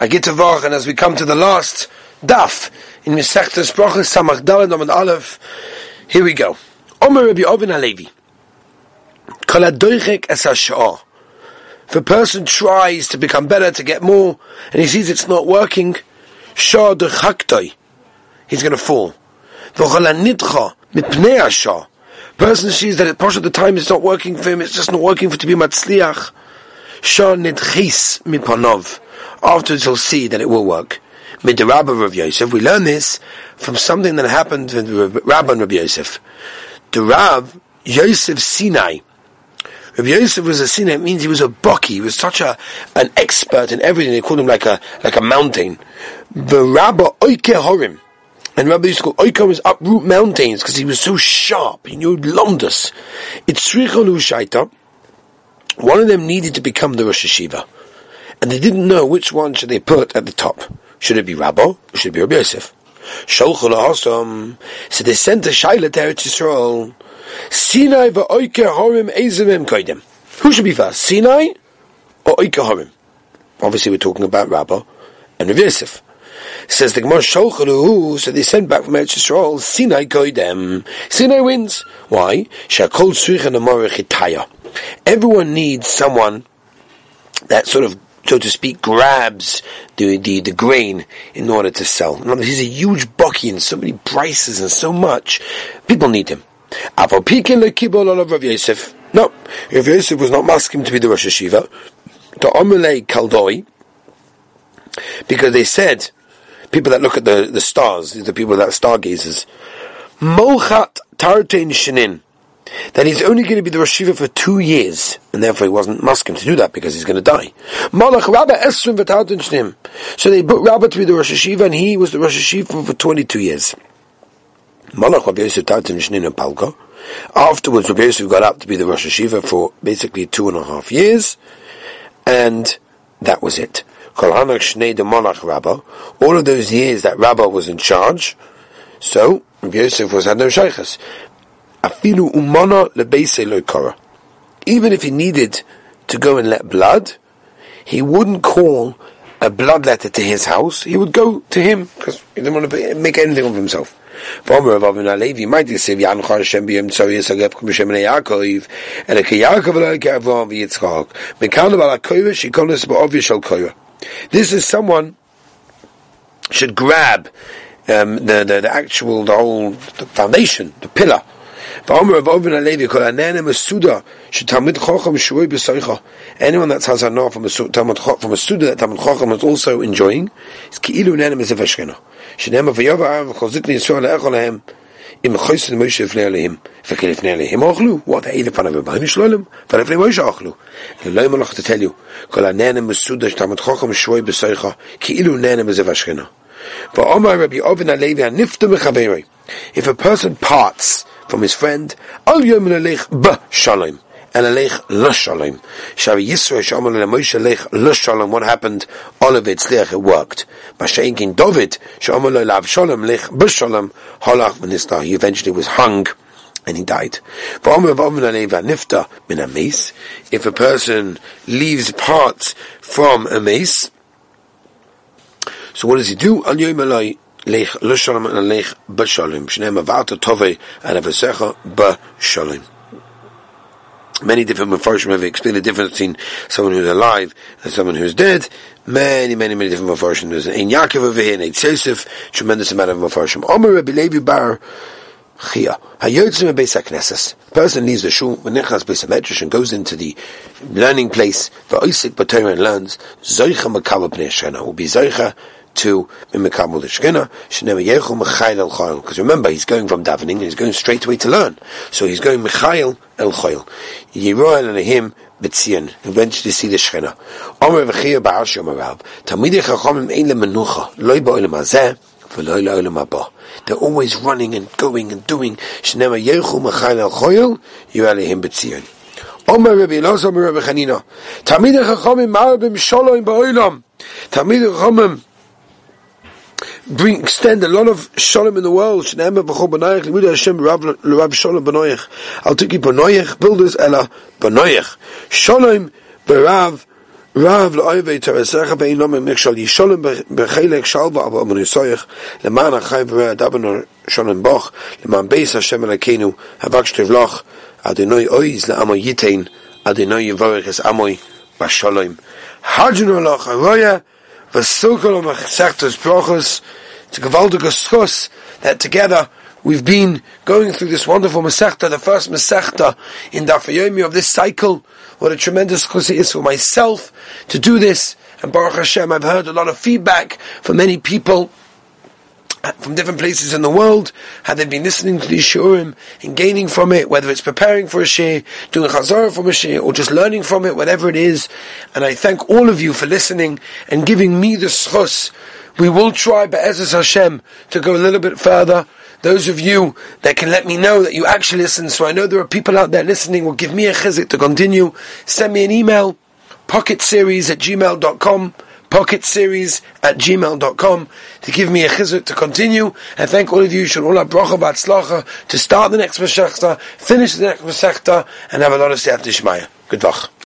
I get to Vach, and as we come to the last daf in Mesechtes Brachos Samach Dalad and Aleph, here we go. Omer Rabbi Ovin Alevi. Kol hadoichek es hasha'ah. If a person tries to become better, to get more, and he sees it's not working, shah dechaktoi, he's going to fall. V'chol hanidcha mipnei hasha'ah. Person sees that at part of the time it's not working for him, it's just not working for to be matzliach. Shah nidchis mipanov afterwards he'll see that it will work. Mid the Rabbi of Yosef, we learn this from something that happened with Rabbi and Rabbi Yosef. The Rab, Yosef Sinai. Rabbi Yosef was a Sinai, it means he was a bucky, he was such a, an expert in everything, they called him like a, like a mountain. The Rabbi Oike Horim. And Rabbi used to call Oike was uproot mountains, because he was so sharp, he knew lomdus. It's Sricholu Shaita. One of them needed to become the Rosh Hashiva and they didn't know which one should they put at the top. Should it be Rabbo or should it be Rabbi Yosef? So they sent a Shaila to Eretz Yisrael. Sinai va'oike horim ezemim koidem. Who should be first, Sinai or oike horim? Obviously we're talking about Rabbo and Rabbi Yosef. Says the Gemara so they sent back from Eretz Yisrael, Sinai koidem. Sinai wins. Why? Shakol tzrich and Everyone needs someone that sort of so to speak, grabs the, the, the grain in order to sell. he's a huge bucky and so many prices and so much. People need him. No, if Yosef was not asking to be the Rosh Hashiva, the Omelei Kaldoi, because they said, people that look at the, the stars, the people that stargazers, Mochat Tartein Shinin, that he's only going to be the Rosh for two years, and therefore he wasn't muskim to do that because he's going to die. Malach Rabba Esrim Shnim. So they put Rabba to be the Rosh Hashiva, and he was the Rosh Hashiva for 22 years. Malach Rabbi Yosef Tartan Shnim Palko. Afterwards, Rabbi Yosef got up to be the Rosh Hashiva for basically two and a half years, and that was it. All of those years that Rabba was in charge, so Rabbi Yosef was had no shaykhs. Afilu umana lebeise. Even if he needed to go and let blood, he wouldn't call a blood letter to his house. He would go to him because he didn't want to make anything of himself. This is someone should grab um, the, the the actual the whole the foundation the pillar Anyone that's has anah from a Talmud from a Suda that Talmud Chacham is also enjoying is ki'ilu im chosin Moshe ochlu. What they upon Moshe ochlu. And to tell you kol ananimous Suda Talmud Chacham shvoi ki'ilu Rabbi Ovin Alevi anifta if a person parts from his friend, Al Yom Lelech Ba Shalom. And Alech La Shalom. Shavi Yisro Shamal Moshe Lech La What happened? All of it's there, it worked. Masha'inkin David, Shamal Lav Shalom Lech Ba Shalom. Halach Minister. He eventually was hung and he died. If a person leaves parts from a mace, so what does he do? Lech l'shalom and lech b'shalom. Shneim avata tovei and avasecha b'shalom. Many different Mepharshim have explained the difference between someone who's alive and someone who's dead. Many, many, many different Mepharshim. There's an Yaakov over here, an Yosef, tremendous amount of Mepharshim. Omer Rabbi Levi Bar Chia. Hayotzim Beis HaKnesses. Person leaves the shul, v'nechas Beis HaMedrash, and goes into the learning place, v'oisik b'Torah and learns, Zoicha Makava B'nei Shena, will be Zoicha to Mimikabul Shkina, Shnei Yechu Mechail El Choil. Because remember, he's going from davening and he's going straight away to learn. So he's going Mechail El Choil. Yeroel and him Betzion, eventually see the Shkina. Omer V'chir Ba'al Shom Arab, Tamidei Chachamim Ein Le Menucha, Loi Ba'olam Hazeh, V'loi La'olam Haba. They're always running and going and doing. Shnei Yechu Mechail El Choil, Yeroel him Betzion. Omer Rabbi Elazar Rabbi Chanina, Tamidei Chachamim Ma'arabim Shalom Ba'olam, Tamidei Chachamim bring extend a lot of shalom in the world. Shnema b'chol b'noyich limuda Hashem l'rab shalom b'noyich. Al tiki b'noyich builders ela b'noyich. Shalom b'rav rav l'oivei teresecha b'inome mikshal yishalom b'chelek shalva avraham b'nisoyich l'man achayim v'reh shalom boch l'man beis Hashem elakenu havak shtevloch adinoi oiz l'amo yitain adinoi yivorech es amoy b'shalom. Hajnu loch aroya was Sukkot Machsechtos to It's a Gewaldigus Schuss that together we've been going through this wonderful Masechta, the first Masechta in Dafyomi of this cycle. What a tremendous Chus it is for myself to do this. And Baruch Hashem, I've heard a lot of feedback from many people from different places in the world, how they've been listening to these shiurim and gaining from it, whether it's preparing for a shir, doing a chazara from a shir, or just learning from it, whatever it is. And I thank all of you for listening and giving me the schos we will try, Be'ezus Hashem, to go a little bit further. Those of you that can let me know that you actually listen, so I know there are people out there listening, will give me a chizik to continue. Send me an email, pocketseries at gmail.com, pocketseries at gmail.com, to give me a chizik to continue. And thank all of you, should all have bracha b'atzlacha, to start the next Masechta, finish the next Masechta, and have a lot of Siyat Dishmaya. Good luck.